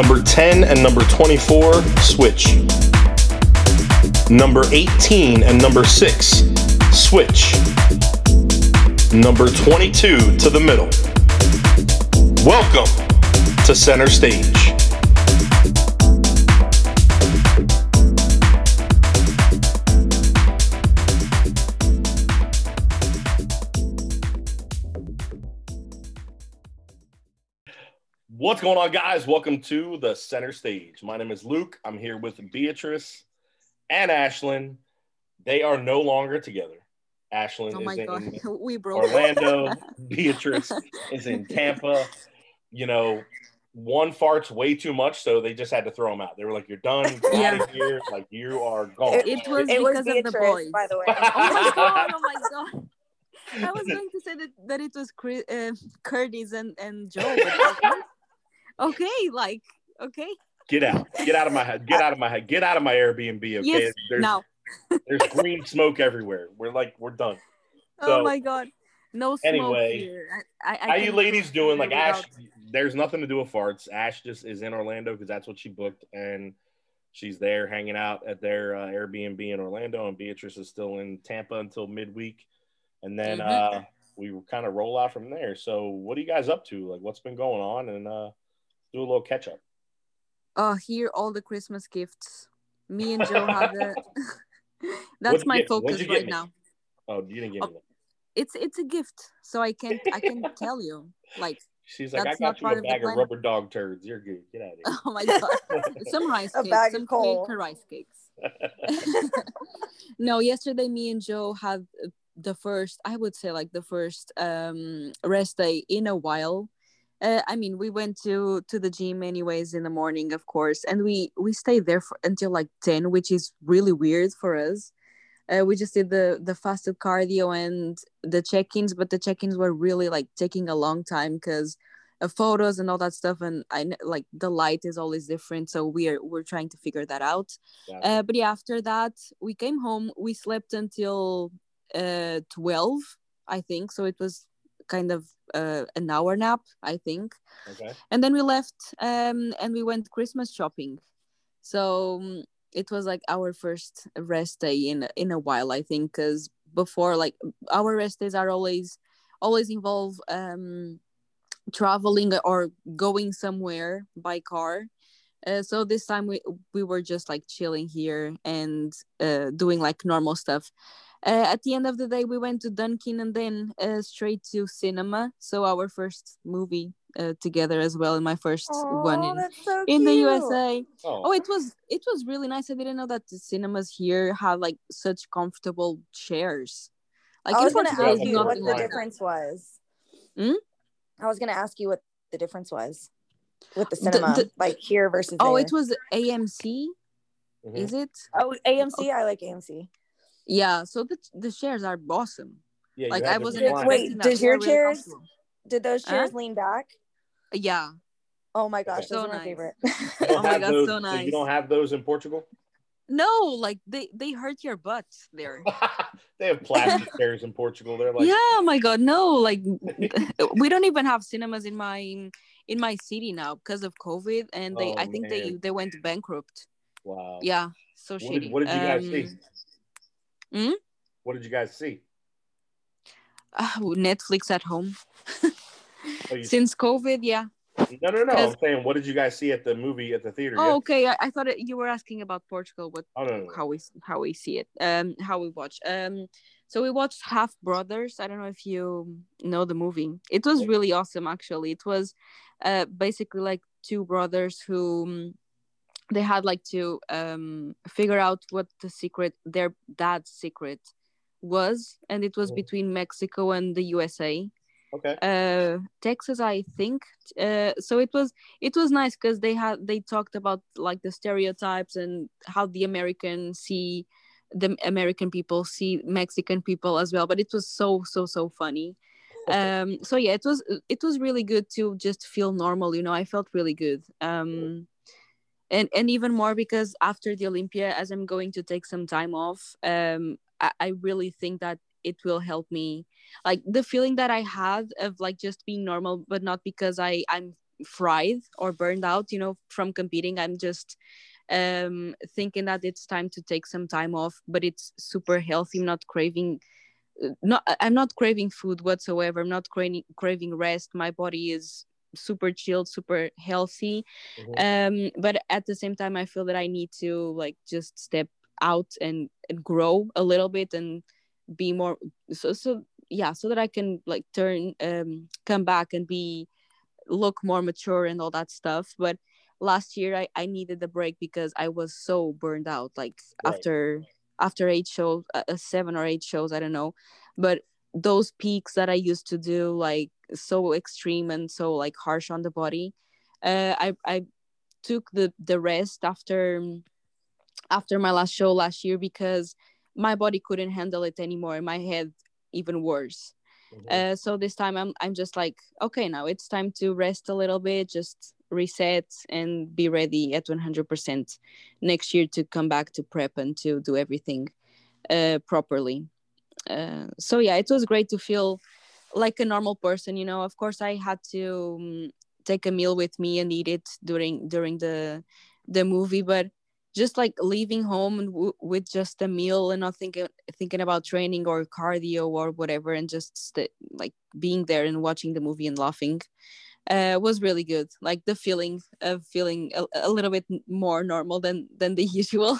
Number 10 and number 24, switch. Number 18 and number 6, switch. Number 22 to the middle. Welcome to center stage. What's going on, guys? Welcome to the center stage. My name is Luke. I'm here with Beatrice and Ashlyn. They are no longer together. Ashlyn Oh is my in god, we broke. Orlando. Beatrice is in Tampa. You know, one farts way too much, so they just had to throw him out. They were like, "You're done. Get Yeah. out of here. Like you are gone." It was It was because of the Beatrice, boys. by the way. Oh my god! Oh my god! I was going to say that, that it was Chris, uh, Curtis and and Joe. Okay. like okay. Get out. Get out of my head. Get out of my head. Get out of my Airbnb. Okay. Yes. There's, Now. there's green smoke everywhere. We're like, we're done. oh my god! No smoke anyway, here. I, I, How you ladies doing? Like Ash, without- there's nothing to do with farts. Ash just is in Orlando because that's what she booked, and she's there hanging out at their uh, Airbnb in Orlando. And Beatrice is still in Tampa until midweek, and then Mhm. uh, we kind of roll out from there. So, what are you guys up to? Like, what's been going on? And uh, do a little catch up. Oh, here all the Christmas gifts. Me and Joe have it. That's What'd my get? Focus right me? now. Oh, you didn't get Oh. me. that. It's it's a gift, so I can't I can tell you. Like, She's like, That's I got you a bag of plan. rubber dog turds. You're good. Get out of here. oh my god, some rice A cakes, bag of some coal. fake rice cakes. no, yesterday me and Joe had the first, I would say like the first um rest day in a while. Uh, I mean, we went to to the gym anyways in the morning, of course, and we we stayed there for, until like ten, which is really weird for us. Uh, we just did the the fasted cardio and the check-ins, but the check-ins were really like taking a long time because of photos and all that stuff. And I like the light is always different, so we are we're trying to figure that out. Yeah. Uh, but yeah, after that, we came home. We slept until uh, 12, I think. So it was kind of uh, an hour nap, I think. okay. And then we left um, and we went Christmas shopping. So um, it was like our first rest day in in a while, I think, because before like our rest days are always always involve um, traveling or going somewhere by car. Uh, so this time we we were just like chilling here and uh, doing like normal stuff. Uh, at the end of the day, we went to Dunkin' and then uh, straight to cinema. So our first movie uh, together as well, and my first one Aw, in, that's so in the cute. USA. Oh, Oh, it was it was really nice. I didn't know that the cinemas here have like such comfortable chairs. Like I in was gonna ask you what the like that. difference was. Hmm? I was gonna ask you what the difference was with the The- cinema, the- like here versus Oh, there. it was AMC. mhm. Is it? Oh, AMC. I like AMC. Yeah. So the the chairs are awesome. Yeah, Like I wasn't recliner. Wait, expecting that. does They your are really chairs- Did those Huh? chairs lean back? Yeah. Oh my gosh, Okay. those So are my nice. favorite. Oh my God, those- so You don't have those in Portugal? No, like they they hurt your butt there. they have plastic chairs in Portugal. They're like, yeah. Oh my God. No. Like we don't even have cinemas in my in my city now because of COVID, and they Oh, I think they they went bankrupt. wow. Yeah. So What shitty. did, what did you guys Um, see? Hmm? What did you guys see? ah, Netflix at home. Oh, Since COVID, yeah. no, no, no. I'm saying, what did you guys see at the movie at the theater? Oh, okay. I, I thought it, you were asking about Portugal. What Oh, no, no, how we how we see it um how we watch um so we watched half brothers i don't know if you know the movie it was really awesome actually it was uh basically like two brothers who um, they had like to um figure out what the secret their dad's secret was and it was Mhm. between mexico and the usa Okay. uh texas i think uh so it was it was nice because they had they talked about like the stereotypes and how the american see the american people see mexican people as well but it was so so so funny. Um so yeah it was it was really good to just feel normal you know i felt really good. Um and and even more because after the olympia as i'm going to take some time off um i, I really think that it will help me. Like the feeling that i had of like just being normal but not because i i'm fried or burned out you know from competing. I'm just um thinking that it's time to take some time off but it's super healthy. I'm not craving not i'm not craving food whatsoever. I'm not craving craving rest. My body is super chilled super healthy mm-hmm. um but at the same time i feel that i need to like just step out and, and grow a little bit and be more so so yeah so that i can like turn um come back and be look more mature and all that stuff but last year i, I needed a break because i was so burned out like right. after after eight shows uh, uh, seven or eight shows i don't know but those peaks that i used to do like so extreme and so like harsh on the body uh, i i took the the rest after after my last show last year because my body couldn't handle it anymore. My head even worse. Mm-hmm. uh, so this time i'm i'm just like okay now it's time to rest a little bit just reset and be ready at 100% next year to come back to prep and to do everything uh, properly. Uh, so yeah it was great to feel like a normal person you know? Of course i had to um, take a meal with me and eat it during during the the movie but just like leaving home w- with just a meal and not thinking thinking about training or cardio or whatever and just st- like being there and watching the movie and laughing uh, was really good. Like the feeling of feeling a, a little bit more normal than than the usual.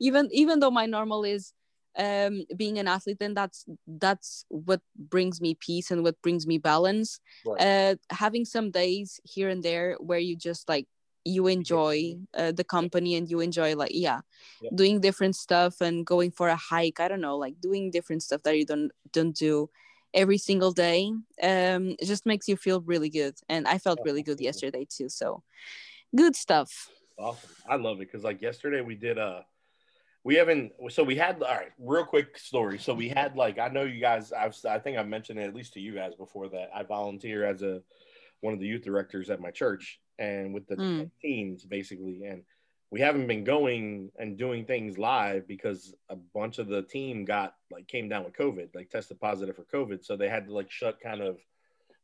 Even even though my normal is um being an athlete and that's that's what brings me peace and what brings me balance. Right. uh having some days here and there where you just like you enjoy uh, the company and you enjoy like yeah, yeah, doing different stuff and going for a hike i don't know like doing different stuff that you don't don't do every single day um it just makes you feel really good. And i felt really good yesterday too so good stuff. Awesome. I love it because like yesterday we did a uh, we haven't so we had all right real quick story. So we had like i know you guys i've i think i've mentioned it at least to you guys before that i volunteer as a one of the youth directors at my church and with the mm. teens basically. And we haven't been going and doing things live because a bunch of the team got like came down with covid like tested positive for covid. So they had to like shut kind of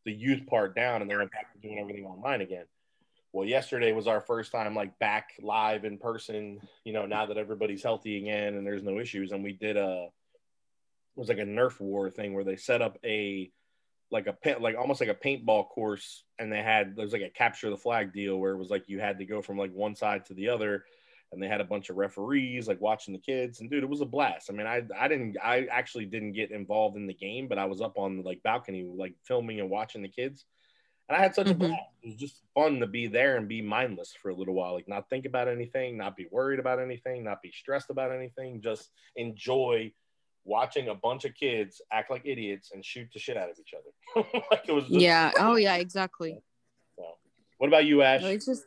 the youth part down and they're back to doing everything online again well yesterday was our first time like back live in person you know now that everybody's healthy again and there's no issues. And we did a it was like a nerf war thing where they set up a like a pin, like almost like a paintball course, and they had there was like a capture the flag deal where it was like you had to go from like one side to the other, and they had a bunch of referees like watching the kids, and dude, it was a blast. I mean, I I didn't I actually didn't get involved in the game, but I was up on the like balcony like filming and watching the kids, and I had such mm-hmm. a blast. It was just fun to be there and be mindless for a little while, like not think about anything, not be worried about anything, not be stressed about anything, just enjoy watching a bunch of kids act like idiots and shoot the shit out of each other. like it was just, yeah. Oh yeah, exactly. So, what about you, Ash? No, it's just...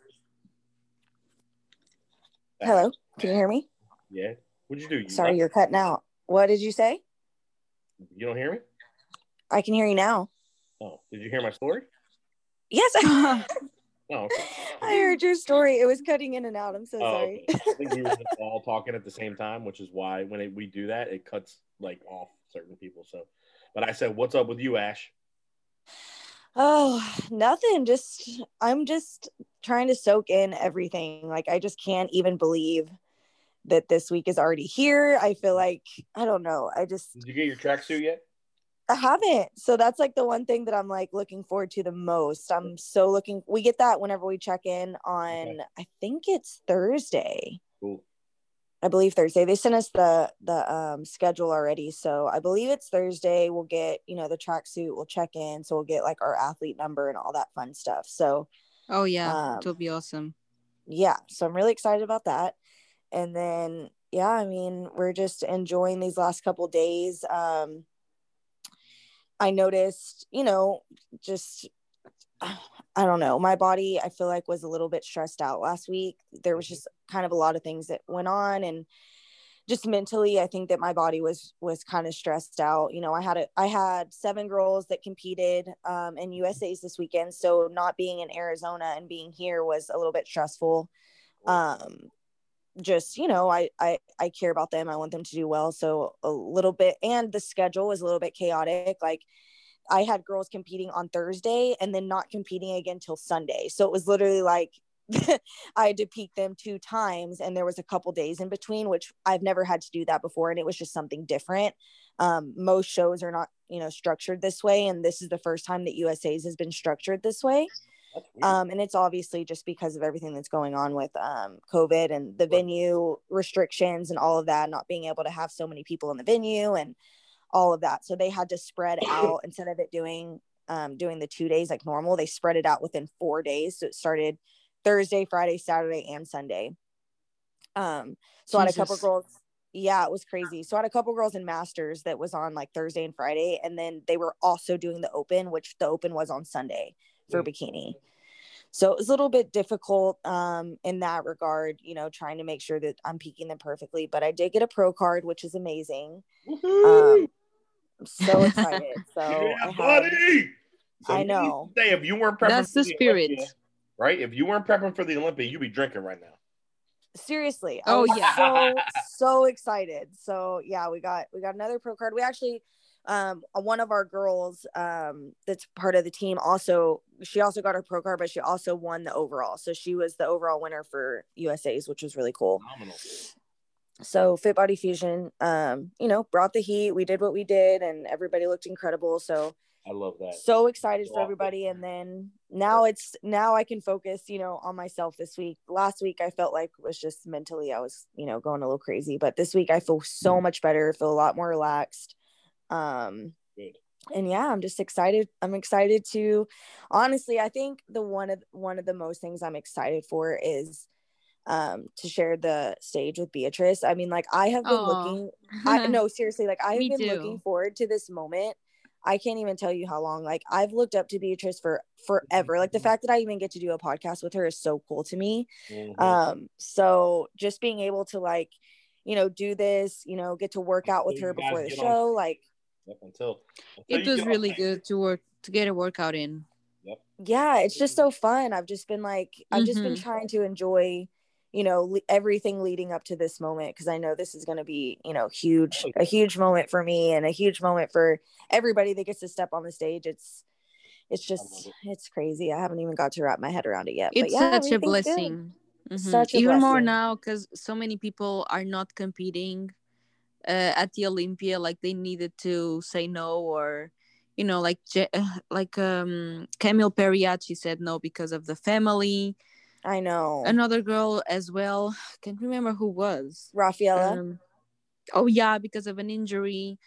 Hello, can you hear me? Yeah. What'd you do? You Sorry, left? you're cutting out. What did you say? You don't hear me? I can hear you now. Oh, did you hear my story? Yes. I, oh, okay. I heard your story. It was cutting in and out. I'm so oh, sorry. Okay. I think we were all talking at the same time, which is why when it, we do that, it cuts like off certain people. So, but I said, "What's up with you, Ash?" Oh, nothing. Just I'm just trying to soak in everything. Like I just can't even believe that this week is already here. I feel like I don't know. I just Did you get your tracksuit yet? I haven't. So that's like the one thing that I'm like looking forward to the most. I'm so looking we get that whenever we check in on okay. I think it's Thursday. Cool. I believe Thursday. They sent us the the um, schedule already, so I believe it's Thursday. We'll get you know the tracksuit. We'll check in, so we'll get like our athlete number and all that fun stuff. So, oh yeah, um, it'll be awesome. Yeah, so I'm really excited about that. And then yeah, I mean we're just enjoying these last couple days. Um, I noticed, you know, just I don't know. My body, I feel like, was a little bit stressed out last week. There was just kind of a lot of things that went on, and just mentally, I think that my body was was kind of stressed out. You know, I had a I had seven girls that competed um, in USA's this weekend, so not being in Arizona and being here was a little bit stressful. Um, just you know, I I I care about them. I want them to do well, so a little bit, and the schedule was a little bit chaotic. Like I had girls competing on Thursday and then not competing again till Sunday. So it was literally like I had to peak them two times and there was a couple days in between, which I've never had to do that before. And it was just something different. Um, most shows are not, you know, structured this way. And this is the first time that USA's has been structured this way. Um, and it's obviously just because of everything that's going on with um, COVID and the venue restrictions and all of that, not being able to have so many people in the venue and all of that. So they had to spread out instead of it doing um, doing the two days like normal. They spread it out within four days. So it started Thursday, Friday, Saturday, and Sunday. Um, so I had a couple girls. Yeah, it was crazy. So I had a couple girls in masters that was on like Thursday and Friday, and then they were also doing the open, which the open was on Sunday for bikini. So it was a little bit difficult um, in that regard, you know, trying to make sure that I'm peaking them perfectly. But I did get a pro card, which is amazing. Um, I'm so excited. So yeah, I, had, buddy. So I know. Say if you weren't prepping, That's for the spirit. Olympia, right? If you weren't prepping for the Olympia, you'd be drinking right now. seriously I Oh, yeah. so so excited so yeah we got we got another pro card we actually um one of our girls um that's part of the team also she also got her pro card but she also won the overall. So she was the overall winner for usa's which was really cool. Phenomenal. so fit body fusion um you know brought the heat. We did what we did and everybody looked incredible. So I love that. so excited for Awesome. everybody. and then now it's now i can focus you know on myself this week. Last week i felt like was just mentally i was you know going a little crazy but this week i feel so much better feel a lot more relaxed um Good. and yeah i'm just excited i'm excited to honestly i think the one of one of the most things i'm excited for is um to share the stage with beatrice i mean like i have been Aw. looking i no seriously like i have Me been too. looking forward to this moment I can't even tell you how long. Like I've looked up to Beatrice for forever. Like the fact that I even get to do a podcast with her is so cool to me. Mhm. Um, so just being able to like, you know, do this, you know, get to work out with Until her before the get on- show, like Yep, until, until it you was really stage. good to work to get a workout in. Yep. yeah, it's just so fun. I've just been like, I've just been Mhm. trying to enjoy, you know, le- everything leading up to this moment because I know this is going to be, you know, huge, Oh, a huge moment for me and a huge moment for everybody that gets to step on the stage. It's, it's just, it. it's crazy. I haven't even got to wrap my head around it yet. It's but yeah, such a everything's good. blessing. Mhm. Such a Even more now because so many people are not competing uh, at the Olympia like they needed to say no or you know like like um Camille Periacci said no because of the family. I know. Another girl as well. Can't remember who was. Rafaela. Um, oh yeah, because of an injury.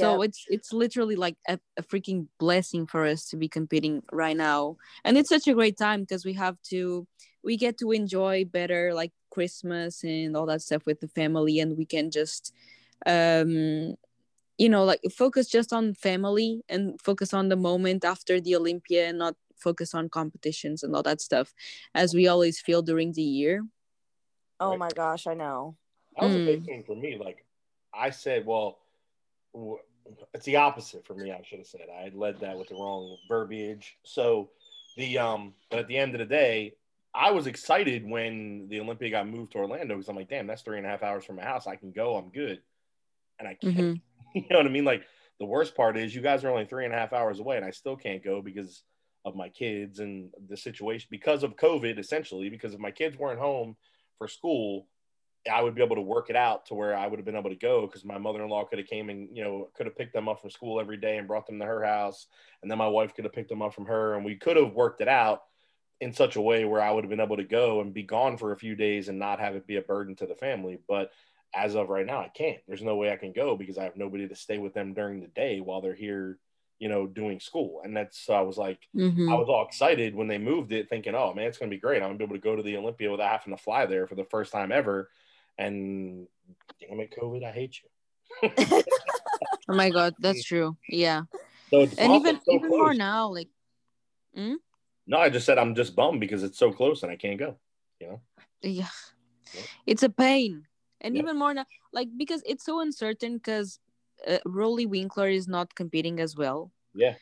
So it's it's literally like a, a freaking blessing for us to be competing right now, and it's such a great time because we have to we get to enjoy better like Christmas and all that stuff with the family, and we can just um you know like focus just on family and focus on the moment after the Olympia and not focus on competitions and all that stuff as we always feel during the year. oh Right. my gosh, I know. That was a Mm. big thing for me. Like I said, well, it's the opposite for me. I should have said I had led that with the wrong verbiage. So the um, but at the end of the day, I was excited when the Olympia got moved to Orlando because I'm like, damn, that's three and a half hours from my house. I can go. I'm good. And I can't. Mhm. You know what I mean? Like the worst part is you guys are only three and a half hours away, and I still can't go because of my kids and the situation because of COVID. Essentially, because if my kids weren't home for school, I would be able to work it out to where I would have been able to go because my mother-in-law could have came and you know could have picked them up from school every day and brought them to her house, and then my wife could have picked them up from her, and we could have worked it out in such a way where I would have been able to go and be gone for a few days and not have it be a burden to the family. But as of right now, I can't. There's no way I can go because I have nobody to stay with them during the day while they're here, you know, doing school. And that's so I was like, Mhm. I was all excited when they moved it, thinking, "Oh man, it's gonna be great! I'm gonna be able to go to the Olympia without having to fly there for the first time ever." And damn it, COVID, I hate you. Oh my god, that's true. Yeah. So And even so even more now, like No, I just said I'm just bummed because it's so close and I can't go. You know, yeah Yeah. it's a pain and Yeah. even more now like because it's so uncertain because uh, Roelly Winklaar is not competing as well Yeah.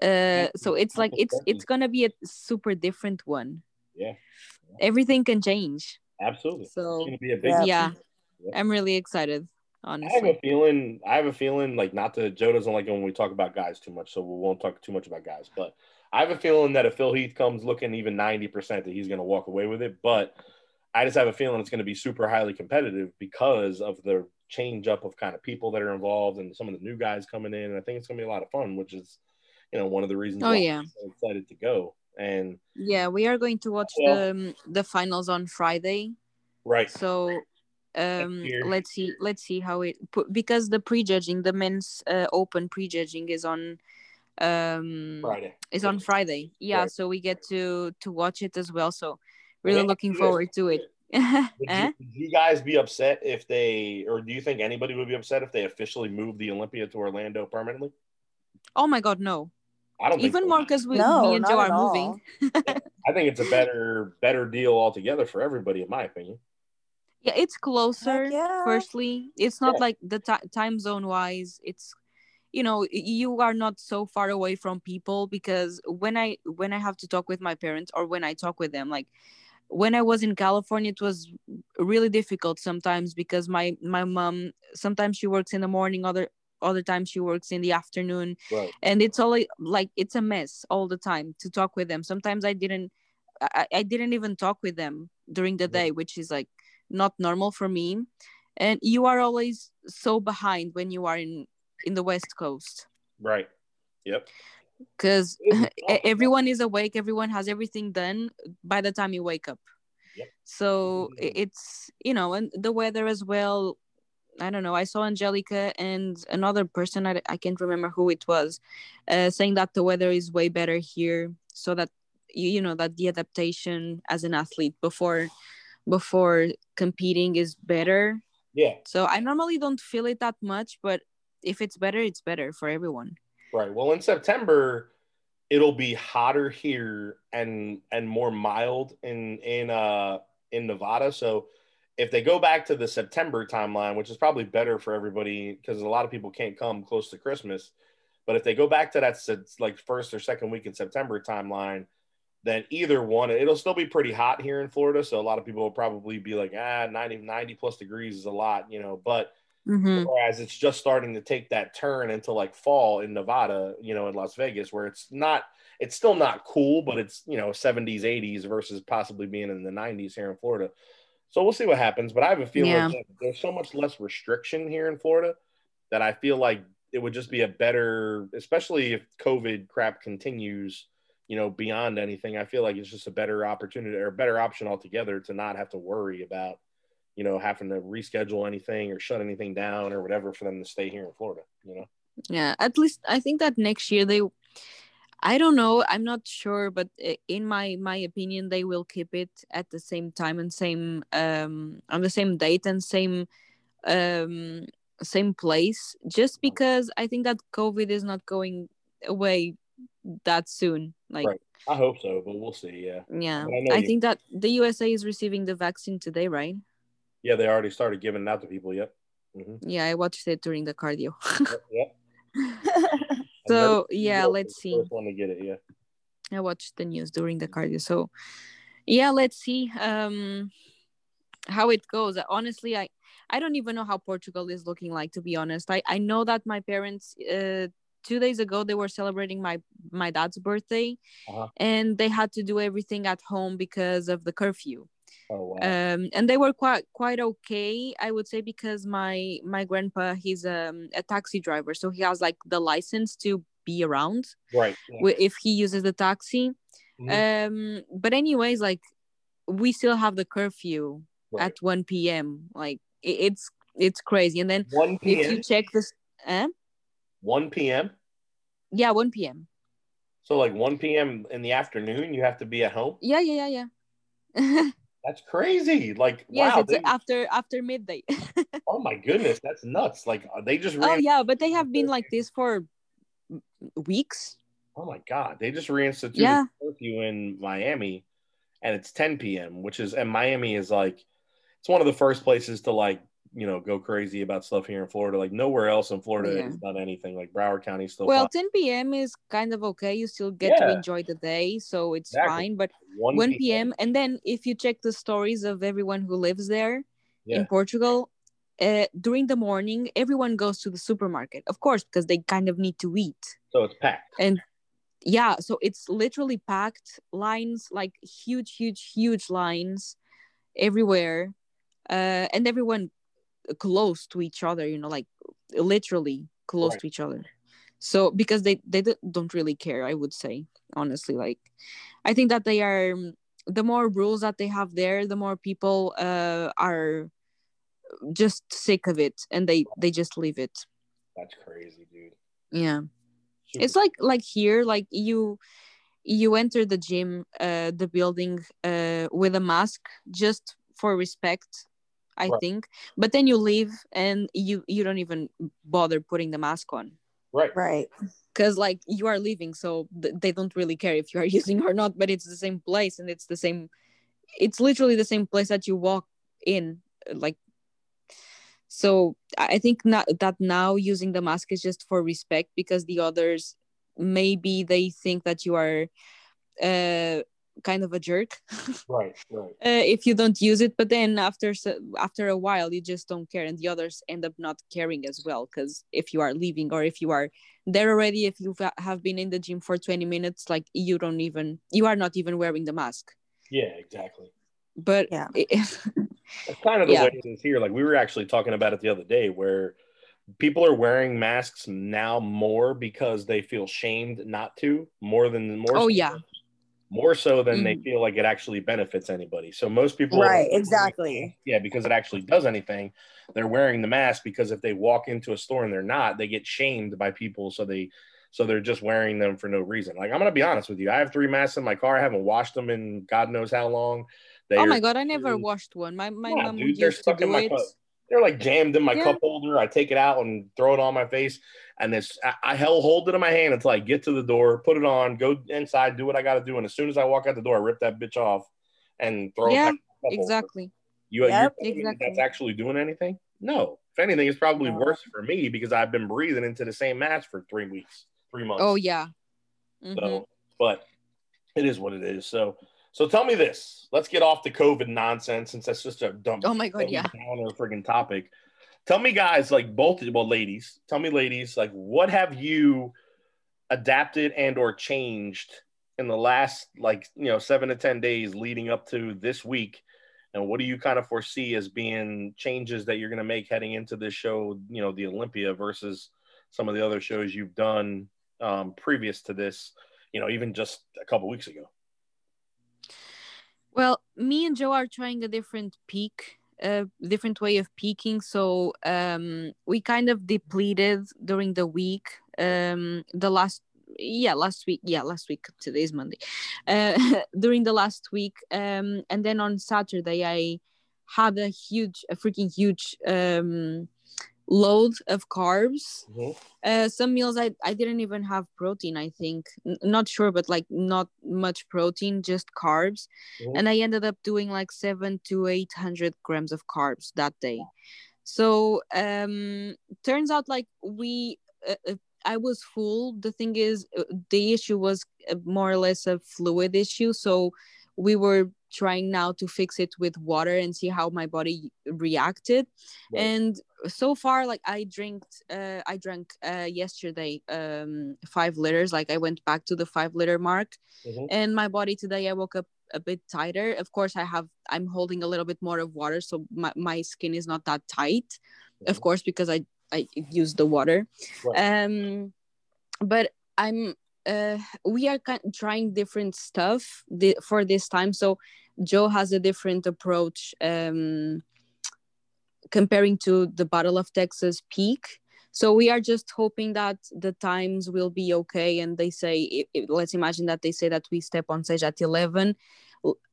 uh so it's like it's it's gonna be a super different one Yeah. everything can change absolutely. so It's gonna be a big. Yeah. yeah Yeah. i'm really excited Honestly. I have a feeling. I have a feeling like not to Joe doesn't like it when we talk about guys too much, so we won't talk too much about guys. But I have a feeling that if Phil Heath comes looking even ninety percent, that he's going to walk away with it. But I just have a feeling it's going to be super highly competitive because of the change up of kind of people that are involved and some of the new guys coming in. And I think it's going to be a lot of fun, which is you know one of the reasons. Oh, yeah. I'm so excited to go. And Yeah, we are going to watch Well- the um, the finals on Friday. right, So um let's see let's see how it because the prejudging the men's uh, open prejudging is on um Friday is on Friday. Yeah, Right. so we get to to watch it as well. So really Yeah, looking it is. forward to it. Would Eh? you, would you guys be upset if they, or do you think anybody would be upset if they officially moved the Olympia to Orlando permanently? Oh my god, no. I don't think Even so. more because we No, me and not Joe are moving. I think it's a better better deal altogether for everybody, in my opinion. Yeah, it's closer. yeah. Firstly, it's not Yeah. like the ti- time zone wise. It's you know you are not so far away from people because when I when I have to talk with my parents or when I talk with them, like when I was in California, it was really difficult sometimes because my my mom sometimes she works in the morning, other other times she works in the afternoon, Right. and it's all like it's a mess all the time to talk with them. Sometimes I didn't I, I didn't even talk with them during the day, which is like not normal for me. And you are always so behind when you are in in the West Coast Right. Yep. Because everyone is awake, everyone has everything done by the time you wake up. Yep. So it's you know, and the weather as well. I don't know. I saw Angelica and another person. I, I can't remember who it was, uh, saying that the weather is way better here, so that you, you know that the adaptation as an athlete before before competing is better. Yeah. So I normally don't feel it that much, but if it's better, it's better for everyone. Right. Well, in September, it'll be hotter here and and more mild in in uh in Nevada. So if they go back to the September timeline, which is probably better for everybody because a lot of people can't come close to Christmas, but if they go back to that like first or second week in September timeline, then either one, it'll still be pretty hot here in Florida. So a lot of people will probably be like, ah, 90, 90 plus degrees is a lot, you know, but Mm-hmm. Whereas it's just starting to take that turn into like fall in Nevada, you know, in Las Vegas, where it's not, it's still not cool, but it's, you know, 70s, 80s versus possibly being in the 90s here in Florida. So we'll see what happens. But I have a feeling Yeah. that there's so much less restriction here in Florida that I feel like it would just be a better, especially if COVID crap continues, you know, beyond anything. I feel like it's just a better opportunity or a better option altogether to not have to worry about you know, having to reschedule anything or shut anything down or whatever for them to stay here in Florida, you know? Yeah, at least I think that next year they I don't know, I'm not sure, but in my my opinion they will keep it at the same time and same um on the same date and same um same place just because I think that COVID is not going away that soon. Like Right. I hope so, but we'll see. Yeah. yeah. I I think that the USA is receiving the vaccine today, right? Yeah. They already started giving it out to people. Yep. hmm Yeah, I watched it during the cardio. Yep. So, yeah, let's see. First one to get it. Yeah. I watched the news during the cardio. So yeah, let's see um how it goes. Honestly, I I don't even know how Portugal is looking like to be honest. I I know that my parents uh 2 days ago they were celebrating my my dad's birthday Uh-huh. and they had to do everything at home because of the curfew. Oh wow. Um and they were quite quite okay, I would say because my my grandpa he's um, a taxi driver, so he has like the license to be around right. Yeah. if he uses the taxi Mhm. um but anyways like we still have the curfew Right. at 1 p.m like it's it's crazy and then 1 if you p.m. check this eh? 1 p.m. yeah 1 p.m So like 1 p.m. in the afternoon, you have to be at home. yeah yeah yeah yeah That's crazy. Like yes wow. it's they- after after midday oh my goodness, that's nuts. Like uh, they just oh yeah but they have been like this for weeks Oh my god, they just reinstituted Yeah. curfew in Miami, and it's 10 p.m., which is and Miami is like it's one of the first places to like you know go crazy about stuff here in Florida. Like nowhere else in Florida Yeah. done anything. Like Broward County still. well fine. 10 p.m is kind of okay you still get to enjoy the day so it's Exactly. fine but 1 1 p.m. and then if you check the stories of everyone who lives there Yeah. in Portugal uh, during the morning everyone goes to the supermarket of course because they kind of need to eat So it's packed. and yeah so it's literally packed lines like huge huge huge lines everywhere uh, and everyone close to each other you know like literally close Right. to each other so because they they don't really care i would say honestly like i think that they are the more rules that they have there the more people uh, are just sick of it and they they just leave it That's crazy, dude. yeah Super- it's like like here like you you enter the gym uh the building uh with a mask just for respect i Right. think but then you leave and you you don't even bother putting the mask on right. Right. because like you are leaving so th- they don't really care if you are using or not but it's the same place and it's the same it's literally the same place that you walk in like so i I think not that now using the mask is just for respect because the others maybe they think that you are uh kind of a jerk Right. Right. uh, if you don't use it but then after after a while you just don't care and the others end up not caring as well because if you are leaving or if you are there already if you have been in the gym for 20 minutes like you don't even you are not even wearing the mask Yeah. Exactly. but Yeah. It's kind of the Yeah. way it is here. Like we were actually talking about it the other day, where people are wearing masks now more because they feel shamed not to, more than more. Oh, yeah. More so than they Mhm. feel like it actually benefits anybody. So most people, Right. Exactly. yeah, because it actually does anything. They're wearing the mask because if they walk into a store and they're not, they get shamed by people. So they, so they're just wearing them for no reason. Like I'm gonna be honest with you, I have three masks in my car. I haven't washed them in God knows how long. They oh my god i never Mm. washed one my my Yeah, mom dude, used to stuck do my it. They're like jammed in my Yeah. cup holder. I take it out and throw it on my face, and this I, I hell hold it in my hand until I get to the door, put it on, go inside, do what I got to do, and as soon as I walk out the door, I rip that bitch off and throw Yeah, it holder. exactly You, you're Yep. telling me that Exactly. that's actually doing anything? No. If anything, it's probably No. worse for me because I've been breathing into the same mask for three weeks, three months. oh yeah Mhm. So, but it is what it is. So, so tell me this. Let's get off the COVID nonsense since that's just a dumb. Oh my God, yeah. Downer friggin' topic. Tell me, guys, like both, well, ladies. Tell me, ladies, like what have you adapted and or changed in the last, like you know, seven to ten days leading up to this week? And what do you kind of foresee as being changes that you're going to make heading into this show? You know, the Olympia versus some of the other shows you've done um, previous to this, you know, even just a couple weeks ago. Well, me and Joe are trying a different peak, a different way of peaking. So um, we kind of depleted during the week. Um, the last, yeah, last week, yeah, last week. Today's Monday. Uh, during the last week, um, and then on Saturday, I had a huge, a freaking huge um, load of carbs. Uh, some meals I, I didn't even have protein, I think. N- not sure, but like not much protein, just carbs. Mhm. And I ended up doing like seven to 800 grams of carbs that day. So um, turns out like we, uh, uh, I was full. The thing is, uh, the issue was uh, more or less a fluid issue. So we were trying now to fix it with water and see how my body reacted. Right. And so far like i drank uh i drank uh yesterday um five liters like i went back to the five liter mark Mhm. and my body today i woke up a bit tighter of course i have i'm holding a little bit more of water so my, my skin is not that tight of Mhm. course because i i use the water Right. um but i'm uh we are trying different stuff for this time so joe has a different approach um comparing to the battle of texas peak. So we are just hoping that the times will be okay and they say i- i- let's imagine that they say that we step on stage at 11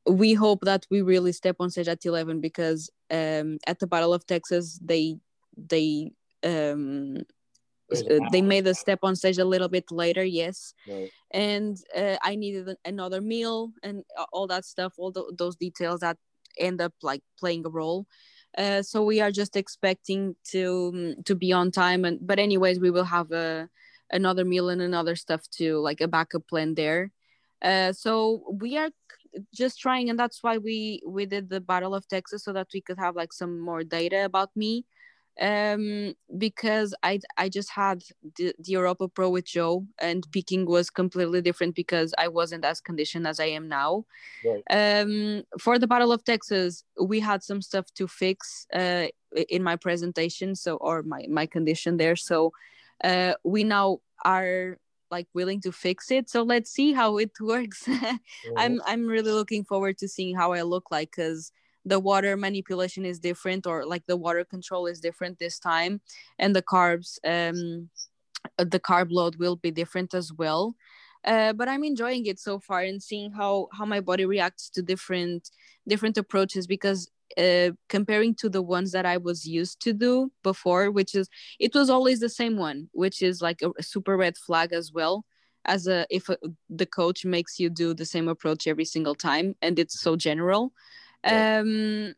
we hope that we really step on stage at 11 because um at the battle of texas they they um uh, they made a step on stage a little bit later yes. Right. and uh, i needed another meal and all that stuff all tho- those details that end up like playing a role. Uh, so we are just expecting to mm, to be on time and but anyways we will have a another meal and another stuff to like a backup plan there. Uh, so we are just trying and that's why we we did the battle of texas so that we could have like some more data about me um, because I I just had the, the Europa Pro with Joe, and peaking was completely different because I wasn't as conditioned as I am now. Right. Um, for the Battle of Texas, we had some stuff to fix uh, in my presentation, so or my my condition there. So uh, we now are like willing to fix it. So let's see how it works. mm-hmm. I'm I'm really looking forward to seeing how I look like because the water manipulation is different or like the water control is different this time and the carbs um the carb load will be different as well. Uh, but i'm enjoying it so far and seeing how how my body reacts to different different approaches because uh, comparing to the ones that i was used to do before which is it was always the same one which is like a, a super red flag as well as a if a, the coach makes you do the same approach every single time and it's so general um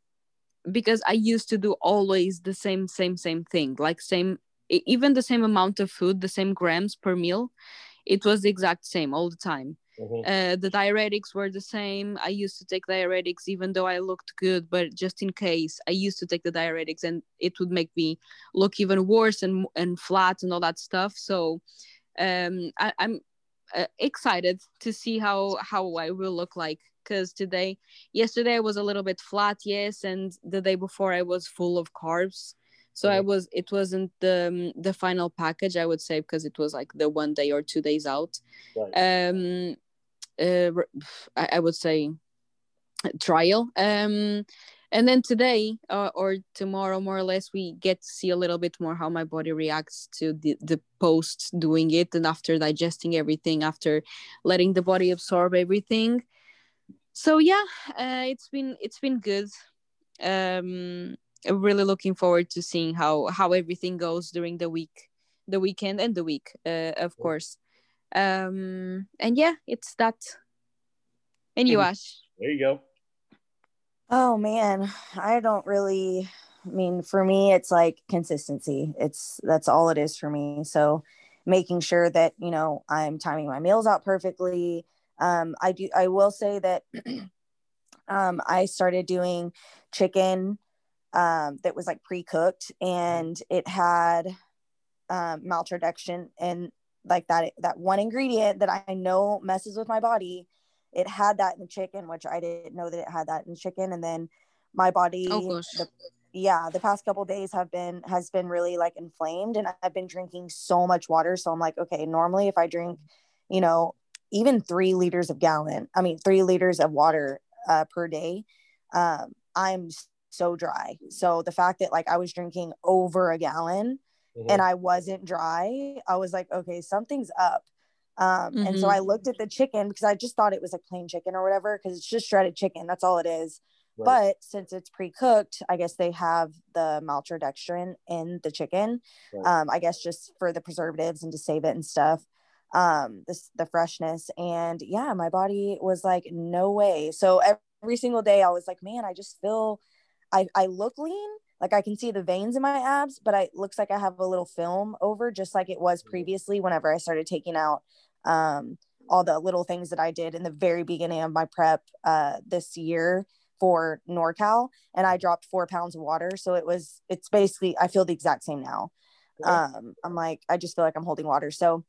because i used to do always the same same same thing like same even the same amount of food the same grams per meal it was the exact same all the time. Mm-hmm. uh, the diuretics were the same. I used to take diuretics even though i looked good but just in case i used to take the diuretics and it would make me look even worse and and flat and all that stuff. So um I, am uh, excited to see how how i will look like. Because today yesterday i was a little bit flat yes and the day before i was full of carbs. So i was it wasn't the um, the final package i would say because it was like the one day or two days out. Right. um uh, I, I would say trial. Um and then today uh, or tomorrow more or less we get to see a little bit more how my body reacts to the, the post doing it and after digesting everything after letting the body absorb everything. So yeah uh, it's been it's been good. Um I'm really looking forward to seeing how how everything goes during the week the weekend and the week uh, of course. Um and yeah it's that. And you ash? There you go oh man i don't really i mean for me it's like consistency it's that's all it is for me so making sure that you know i'm timing my meals out perfectly um, I do. I will say that um, I started doing chicken um, that was like pre-cooked, and it had um, and like that that one ingredient that I know messes with my body. It had that in the chicken, which I didn't know that it had that in the chicken, and then my body. Oh, the, yeah, the past couple days have been has been really like inflamed, and I've been drinking so much water. So I'm like, okay, normally if I drink, you know, even three liters of gallon i mean three liters of water uh, per day um, i'm so dry so the fact that like i was drinking over a gallon mm-hmm. and i wasn't dry i was like okay something's up um, mm-hmm. and so i mm-hmm. looked at the chicken because i just thought it was like plain chicken or whatever because it's just shredded chicken that's all it is right. but since it's pre-cooked i guess they have the maltodextrin in the chicken right. um, i guess just for the preservatives and to save it and stuff um this the freshness and yeah my body was like no way so every single day i was like man i just feel i i look lean like i can see the veins in my abs but it looks like i have a little film over just like it was mm-hmm. previously whenever i started taking out um all the little things that i did in the very beginning of my prep uh this year for norcal and i dropped four pounds of water. So it was it's basically i feel the exact same now. Um i'm like i just feel like i'm holding water. So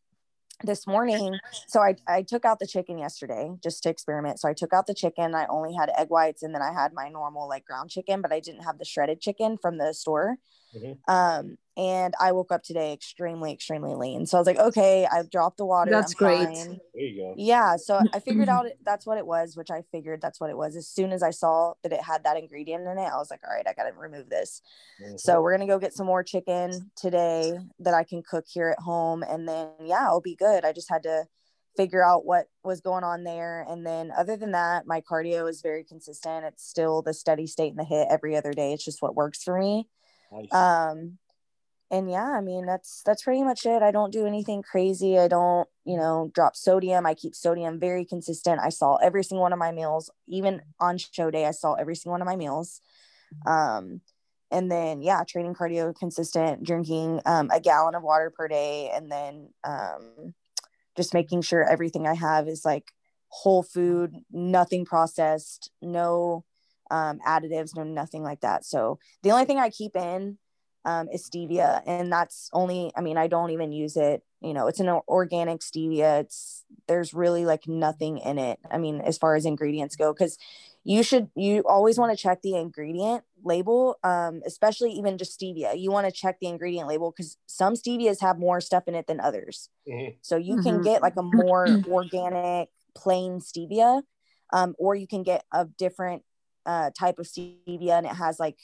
this morning so I, I took out the chicken yesterday just to experiment. So i took out the chicken i only had egg whites and then i had my normal like ground chicken but i didn't have the shredded chicken from the store mm-hmm. um and I woke up today extremely, extremely lean. So I was like, okay, I've dropped the water. That's I'm great. Fine. There you go. Yeah. So I figured out it, that's what it was, which I figured that's what it was. As soon as I saw that it had that ingredient in it, I was like, all right, I got to remove this. Mm-hmm. So we're going to go get some more chicken today that I can cook here at home. And then, yeah, I'll be good. I just had to figure out what was going on there. And then, other than that, my cardio is very consistent. It's still the steady state in the HIIT every other day. It's just what works for me. Nice. Um, and yeah i mean that's that's pretty much it. I don't do anything crazy. I don't you know drop sodium. I keep sodium very consistent. I saw every single one of my meals even on show day i saw every single one of my meals. Um and then yeah training cardio consistent drinking um, a gallon of water per day and then um, just making sure everything i have is like whole food nothing processed no um, additives no nothing like that so the only thing i keep in um, is stevia, and that's only. I mean, I don't even use it. You know, it's an organic stevia. It's there's really like nothing in it. I mean, as far as ingredients go, because you should you always want to check the ingredient label um, especially even just stevia you want to check the ingredient label because some stevias have more stuff in it than others mm-hmm. so you mm-hmm. can get like a more organic plain stevia um, or you can get a different uh, type of stevia and it has like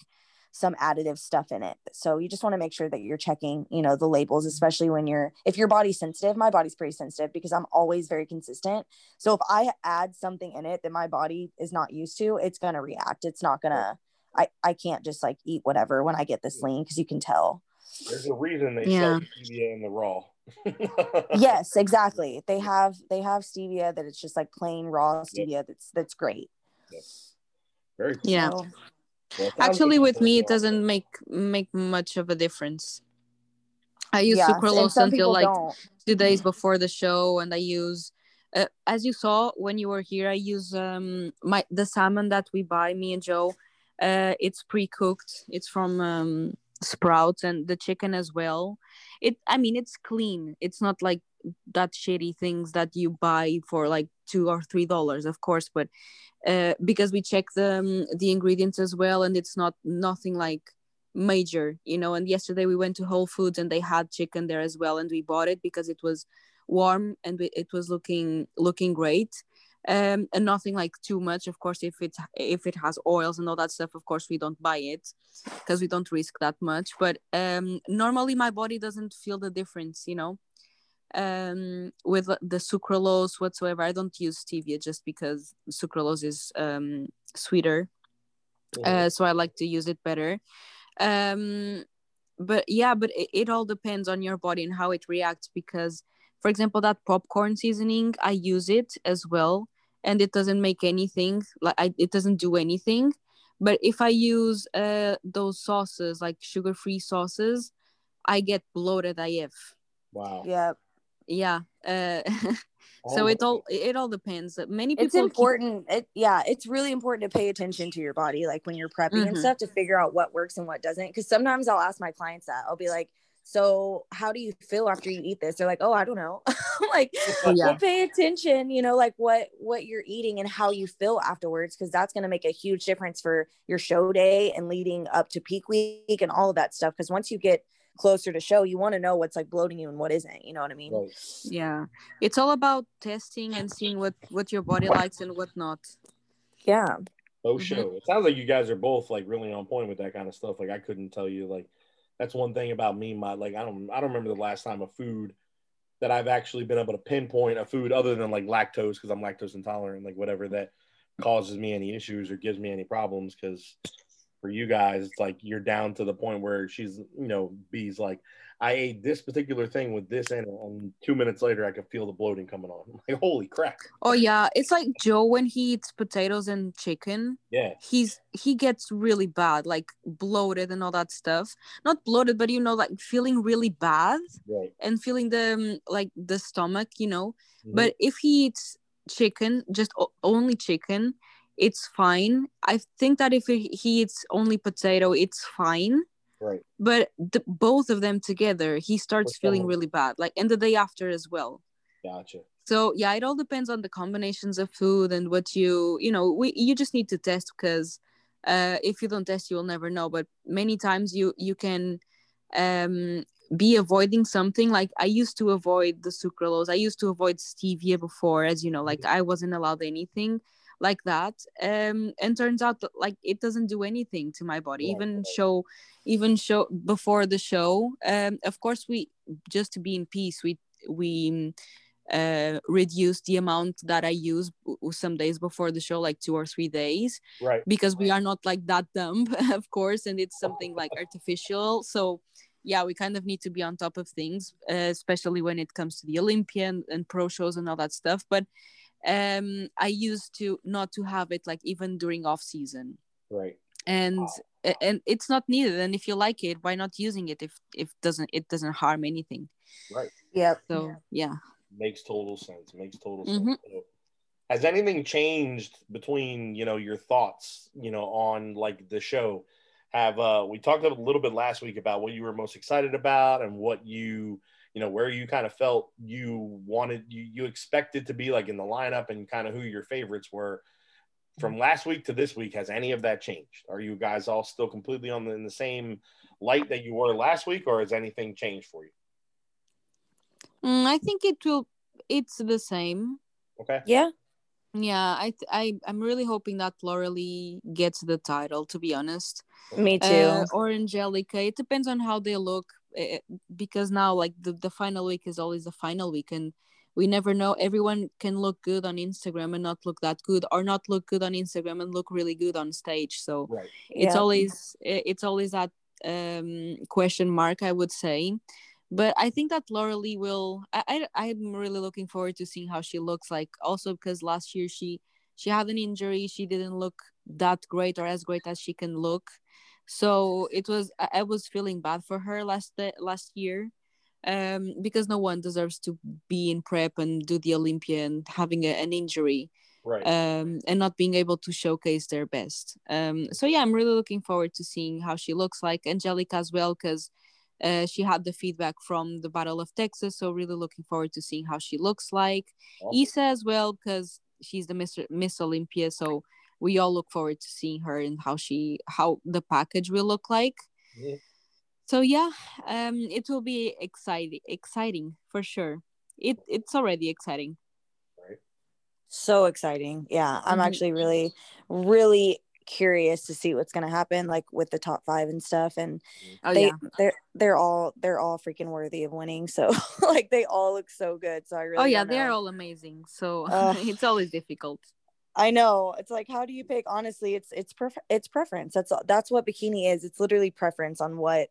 some additive stuff in it. So you just want to make sure that you're checking, you know, the labels, especially when you're if your body's sensitive. My body's pretty sensitive because I'm always very consistent. So if I add something in it that my body is not used to, it's gonna react. It's not gonna. I I can't just like eat whatever when I get this lean because you can tell. There's a reason they yeah. sell stevia in the raw. yes, exactly. They have they have stevia that it's just like plain raw stevia yep. that's that's great. Yep. Very cool. Yeah. Well, Actually, with me, it doesn't make make much of a difference. I use yeah, sucralose until like don't. two days before the show, and I use, uh, as you saw when you were here, I use um my the salmon that we buy, me and Joe. Uh, it's pre-cooked. It's from um, Sprouts, and the chicken as well. It, I mean, it's clean. It's not like that shitty things that you buy for like two or three dollars, of course, but uh, because we check the um, the ingredients as well, and it's not nothing like major, you know. And yesterday we went to Whole Foods and they had chicken there as well, and we bought it because it was warm and it was looking looking great. Um, and nothing like too much of course if it if it has oils and all that stuff of course we don't buy it because we don't risk that much but um normally my body doesn't feel the difference you know um, with the sucralose whatsoever. I don't use stevia just because sucralose is um, sweeter. Uh, so I like to use it better. Um, but yeah, but it, it all depends on your body and how it reacts because, for example, that popcorn seasoning, I use it as well and it doesn't make anything like I, it doesn't do anything but if i use uh those sauces like sugar free sauces i get bloated if wow yeah yeah uh, so it all it all depends many people it's important keep... it, yeah it's really important to pay attention to your body like when you're prepping mm-hmm. and stuff to figure out what works and what doesn't because sometimes i'll ask my clients that i'll be like so how do you feel after you eat this? They're like oh i don't know. Like yeah. well pay attention you know like what what you're eating and how you feel afterwards because that's going to make a huge difference for your show day and leading up to peak week and all of that stuff because once you get closer to show you want to know what's like bloating you and what isn't you know what i mean? Right. yeah. It's all about testing and seeing what what your body likes and what not. Yeah. Oh mm-hmm. it sounds like you guys are both like really on point with that kind of stuff. Like i couldn't tell you like that's one thing about me my like i don't i don't remember the last time a food that i've actually been able to pinpoint a food other than like lactose because i'm lactose intolerant like whatever that causes me any issues or gives me any problems because for you guys, it's like you're down to the point where she's, you know, B's like, I ate this particular thing with this in it, and two minutes later, I could feel the bloating coming on. I'm like, holy crap! Oh yeah, it's like Joe when he eats potatoes and chicken. Yeah, he's he gets really bad, like bloated and all that stuff. Not bloated, but you know, like feeling really bad, right. and feeling the um, like the stomach, you know. Mm-hmm. But if he eats chicken, just only chicken, it's fine. I think that if he eats only potato, it's fine. Right. But the, both of them together, he starts What's feeling really bad, like and the day after as well. Gotcha. So yeah, it all depends on the combinations of food and what you you know. We you just need to test because uh, if you don't test, you'll never know. But many times you you can um, be avoiding something. Like I used to avoid the sucralose. I used to avoid stevia before, as you know. Like mm-hmm. I wasn't allowed anything like that um and turns out that like it doesn't do anything to my body. Yeah. even show even show before the show um of course we just to be in peace we we uh reduce the amount that i use some days before the show like two or three days right. because we are not like that dumb of course and it's something like artificial. So yeah we kind of need to be on top of things uh, especially when it comes to the olympian and pro shows and all that stuff. But um i used to not to have it like even during off season. Right. And wow. and it's not needed. And if you like it why not using it if if doesn't it doesn't harm anything? Right. Yeah so yeah. Makes total sense. Makes total sense. Mm-hmm. has anything changed between you know your thoughts you know on like the show? Have uh, we talked a little bit last week about what you were most excited about and what you you know where you kind of felt you wanted you you expected to be like in the lineup and kind of who your favorites were from last week to this week has any of that changed are you guys all still completely on the, in the same light that you were last week or has anything changed for you Mm, I think it will. It's the same. okay Yeah. Yeah, I I I'm really hoping that Lauralie gets the title. To be honest, Me too. uh, or Angelica. It depends on how they look, uh, because now like the the final week is always the final week, and we never know. Everyone can look good on Instagram and not look that good, or not look good on Instagram and look really good on stage. So right it's Yeah. always it's always that um question mark i would say but i think that Lauralie will I, I i'm really looking forward to seeing how she looks like also because last year she she had an injury she didn't look that great or as great as she can look so it was i, was feeling bad for her last last year um because no one deserves to be in prep and do the olympia and having a, an injury right um, and not being able to showcase their best. Um, so yeah, I'm really looking forward to seeing how she looks like Angelica as well because uh, she had the feedback from the Battle of Texas. So really looking forward to seeing how she looks like. Awesome. Isa as well because she's the Miss Miss Olympia. So we all look forward to seeing her and how she how the package will look like. Yeah. So yeah, um, it will be exciting exciting for sure. It it's already exciting. right. so exciting. Yeah. I'm Mhm. actually really, really curious to see what's gonna happen, like with the top five and stuff. And Oh they yeah. they're they're all they're all freaking worthy of winning. So like they all look so good. So I really oh yeah, they're all amazing. So Ugh. it's always difficult. I know. It's like how do you pick? Honestly, it's it's prefer- it's preference. That's that's what bikini is. It's literally preference on what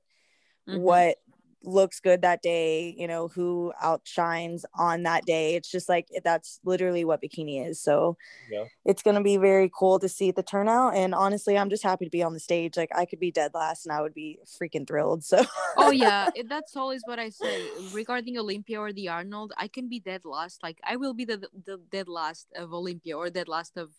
Mhm. what looks good that day, you know, who outshines on that day. It's just like that's literally what bikini is. So Yeah. it's gonna be very cool to see the turnout. And honestly, I'm just happy to be on the stage. Like I could be dead last and I would be freaking thrilled. So oh yeah, that's always what I say regarding Olympia or the Arnold. I can be dead last. Like I will be the the dead last of Olympia or dead last of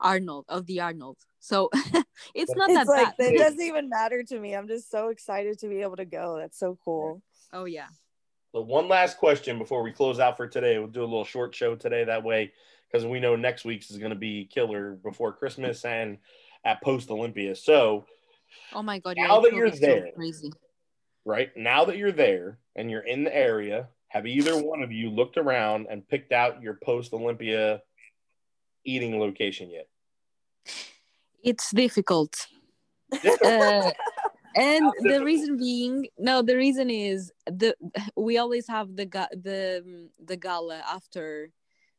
Arnold of the Arnold. So it's not it's that like bad. it doesn't even matter to me. I'm just so excited to be able to go. That's so cool. Oh yeah. So one last question before we close out for today. We'll do a little short show today. That way, because we know next week's is going to be killer before Christmas and at post Olympia. So, Oh my god. Now yeah, that you're be so there. crazy. right now that you're there and you're in the area, have either one of you looked around and picked out your post Olympia eating location yet? It's difficult. uh, and the reason being no the reason is the we always have the ga- the the gala after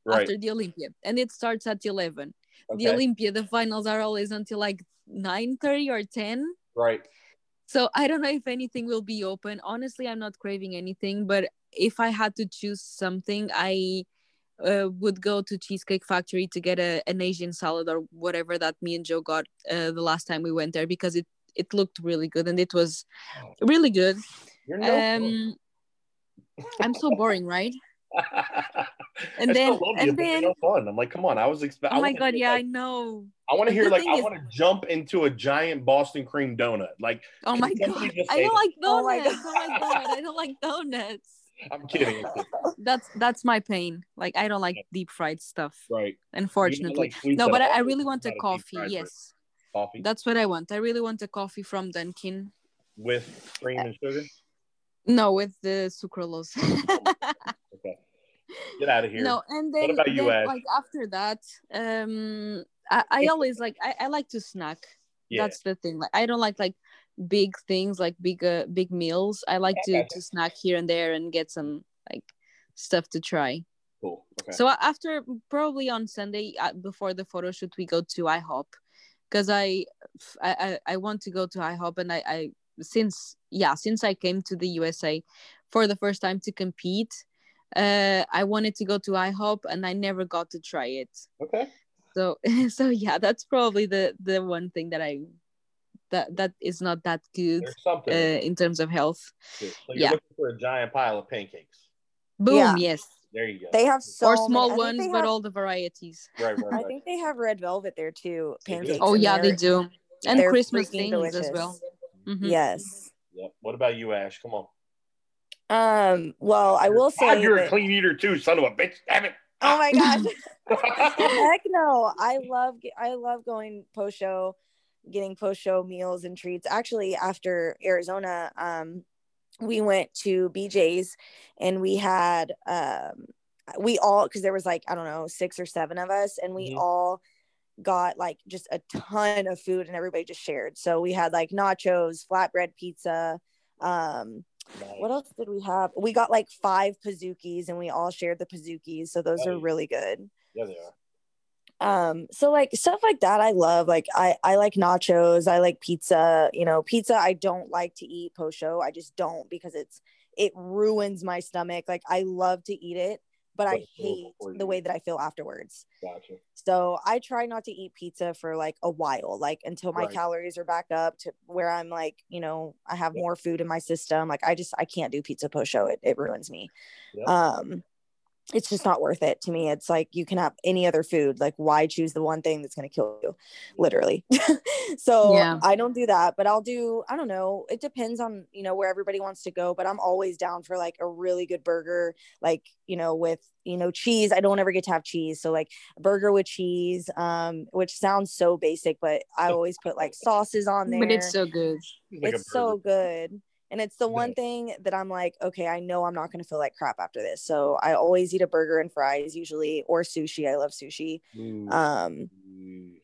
right. after the olympia and it starts at 11 the olympia the finals are always until like 9 30 or 10 right. so i don't know if anything will be open honestly i'm not craving anything but if i had to choose something i uh, would go to cheesecake factory to get a, an asian salad or whatever that me and joe got uh, the last time we went there because it it looked really good and it was really good You're um i'm so boring right and And then- love and you're then- no fun. I'm like, come on. I was expecting. oh my god yeah i know I want to hear like I is- want to jump into a giant Boston cream donut. Like oh my god i don't that? like Oh my donuts oh my God. god i don't like donuts I'm kidding. that's that's my pain. Like i don't like deep fried stuff right. unfortunately. like no but I, I really want a coffee yes. Coffee? That's what i want. I really want a coffee from dunkin. With cream and sugar. no with the sucralose. Okay. Get out of here. no and then, about you, then, like after that um i, I always like I, I like to snack. Yeah. that's the thing. Like i don't like like big things like big uh, big meals i like to to snack here and there and get some like stuff to try cool. Okay. so after probably on sunday uh, before the photo shoot we go to ihop because I, I I- i want to go to ihop and i i since yeah since i came to the usa for the first time to compete uh i wanted to go to ihop and i never got to try it okay. so so yeah that's probably the the one thing that i that that is not that good uh, in terms of health So you're yeah. looking for a giant pile of pancakes. boom Yeah. yes There you go. They have so or small I think ones but have- all the varieties right, right, I think they have red velvet there too. Pancakes. oh yeah they do and Christmas freaking things as delicious. well. Mhm. Yes. Yep. What about you, Ash? Come on. Um. Well, I will God, say. you're a clean eater too, son of a bitch. Damn it. oh my gosh. Heck no! I love I love going post show, getting post show meals and treats. Actually, after Arizona, um, we went to BJ's and we had um, we all because there was like I don't know six or seven of us, and we Mhm. all got like just a ton of food and everybody just shared. So we had like nachos, flatbread pizza. Um, what else did we have? We got like five Pizookies and we all shared the Pizookies. So those are Nice. really good Yeah, they are. Um so like stuff like that i love like i i like nachos i like pizza you know pizza i don't like to eat post show i just don't because it's it ruins my stomach like i love to eat it but i hate the way that i feel afterwards Gotcha. so i try not to eat pizza for like a while like until my Right. calories are back up to where i'm like you know i have Yeah. more food in my system like i just i can't do pizza post show it, it ruins me Yep. um it's just not worth it to me. It's like you can have any other food. Like why choose the one thing that's going to kill you? Literally. So Yeah. i don't do that but i'll do i don't know it depends on you know where everybody wants to go but i'm always down for like a really good burger like you know with you know cheese. I don't ever get to have cheese so like a burger with cheese um which sounds so basic but i always put like sauces on there But it's so good. It's like it's so good and it's the one thing that i'm like okay i know i'm not going to feel like crap after this. So i always eat a burger and fries usually or sushi i love sushi. Ooh. um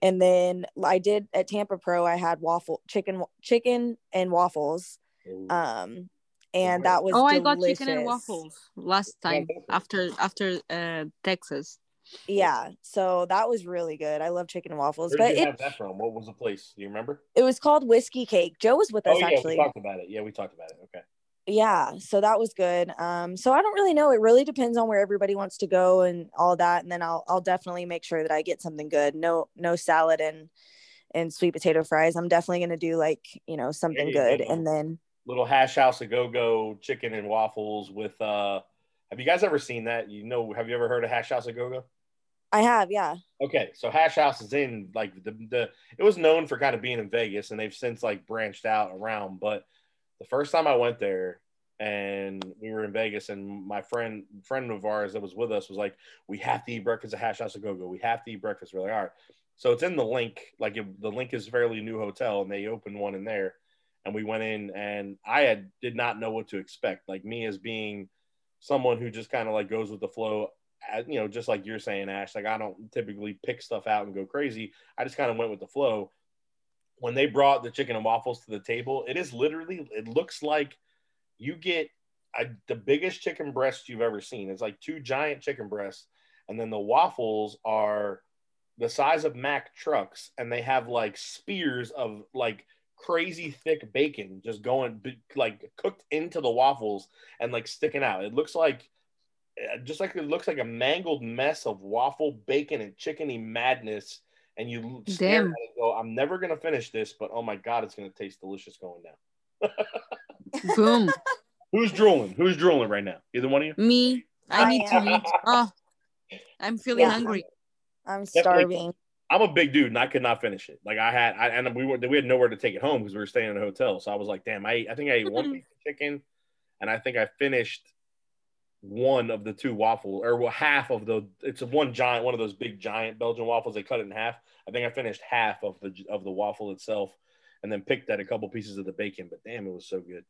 and then i did at tampa pro i had waffle chicken chicken and waffles Ooh. um and that was Oh, I got chicken and waffles last time after after uh Texas. Yeah so that was really good i love chicken and waffles Where but did you it, have that from? What was the place? Do you remember? it was called whiskey cake joe was with us oh yeah, actually we talked about it. Yeah, we talked about it. Okay. yeah so that was good um so i don't really know it really depends on where everybody wants to go and all that and then i'll i'll definitely make sure that i get something good no no salad and and sweet potato fries i'm definitely going to do like you know something you good go. and then Little hash house a go go chicken and waffles with uh. Have you guys ever seen that? You know, have you ever heard of hash house a go go? I have yeah Okay, so Hash House is in like the the it was known for kind of being in Vegas and they've since like branched out around. But the first time I went there and we were in Vegas and my friend friend of ours that was with us was like, We have to eat breakfast at Hash House a Go Go. We have to eat breakfast. We're like, all right. So it's in the LINQ, like it, the LINQ is fairly new hotel and they opened one in there. And we went in and I had did not know what to expect. Like me as being someone who just kind of like goes with the flow you know, just like you're saying, Ash, like I don't typically pick stuff out and go crazy. I just kind of went with the flow. When they brought the chicken and waffles to the table, it is literally, it looks like you get a, the biggest chicken breast you've ever seen. It's like two giant chicken breasts, and then the waffles are the size of Mack trucks, and they have like spears of like crazy thick bacon just going like cooked into the waffles and like sticking out. It looks like Uh, just like it looks like a mangled mess of waffle, bacon, and chickeny madness. And you stare Damn. at it and go, I'm never gonna finish this, but oh my god, it's gonna taste delicious going down. Boom. Who's drooling? Who's drooling right now? Either one of you? Me. I I need to eat. Oh, I'm feeling Yeah. hungry. i'm Definitely. starving I'm a big dude and I could not finish it. Like I had, I, and we were we had nowhere to take it home because we were staying in a hotel. So I was like, damn, I ate, I think I ate one piece of chicken, and I think I finished one of the two waffles or well, half of the. It's one giant, one of those big giant Belgian waffles. They cut it in half. I think I finished half of the of the waffle itself, and then picked at a couple pieces of the bacon. But damn, it was so good.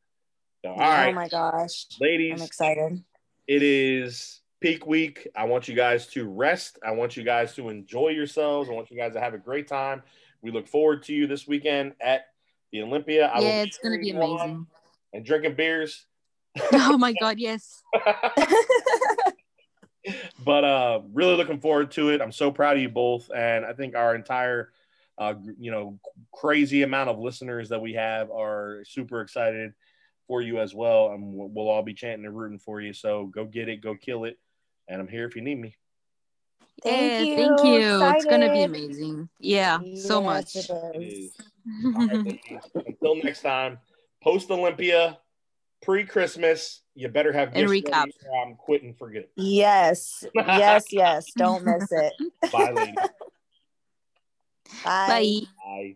So, all oh right, my gosh ladies, i'm excited it is peak week. I want you guys to rest. I want you guys to enjoy yourselves. I want you guys to have a great time. We look forward to you this weekend at the Olympia. I Yeah, it's gonna be cheering you on amazing. And drinking beers. Oh my god, yes. but uh really looking forward to it. I'm so proud of you both. And I think our entire uh you know crazy amount of listeners that we have are super excited for you as well. And we'll we'll all be chanting and rooting for you. So go get it, go kill it. And I'm here if you need me. Thank yeah, you. Thank you. It's gonna be amazing. Yeah, so much. it It is. is. All right, ladies. Until next time, post Olympia, pre Christmas. You better have And gifts recap. or I'm quitting for good. Yes, yes, yes. Don't miss it. Bye, ladies. Bye. Bye. Bye. Bye.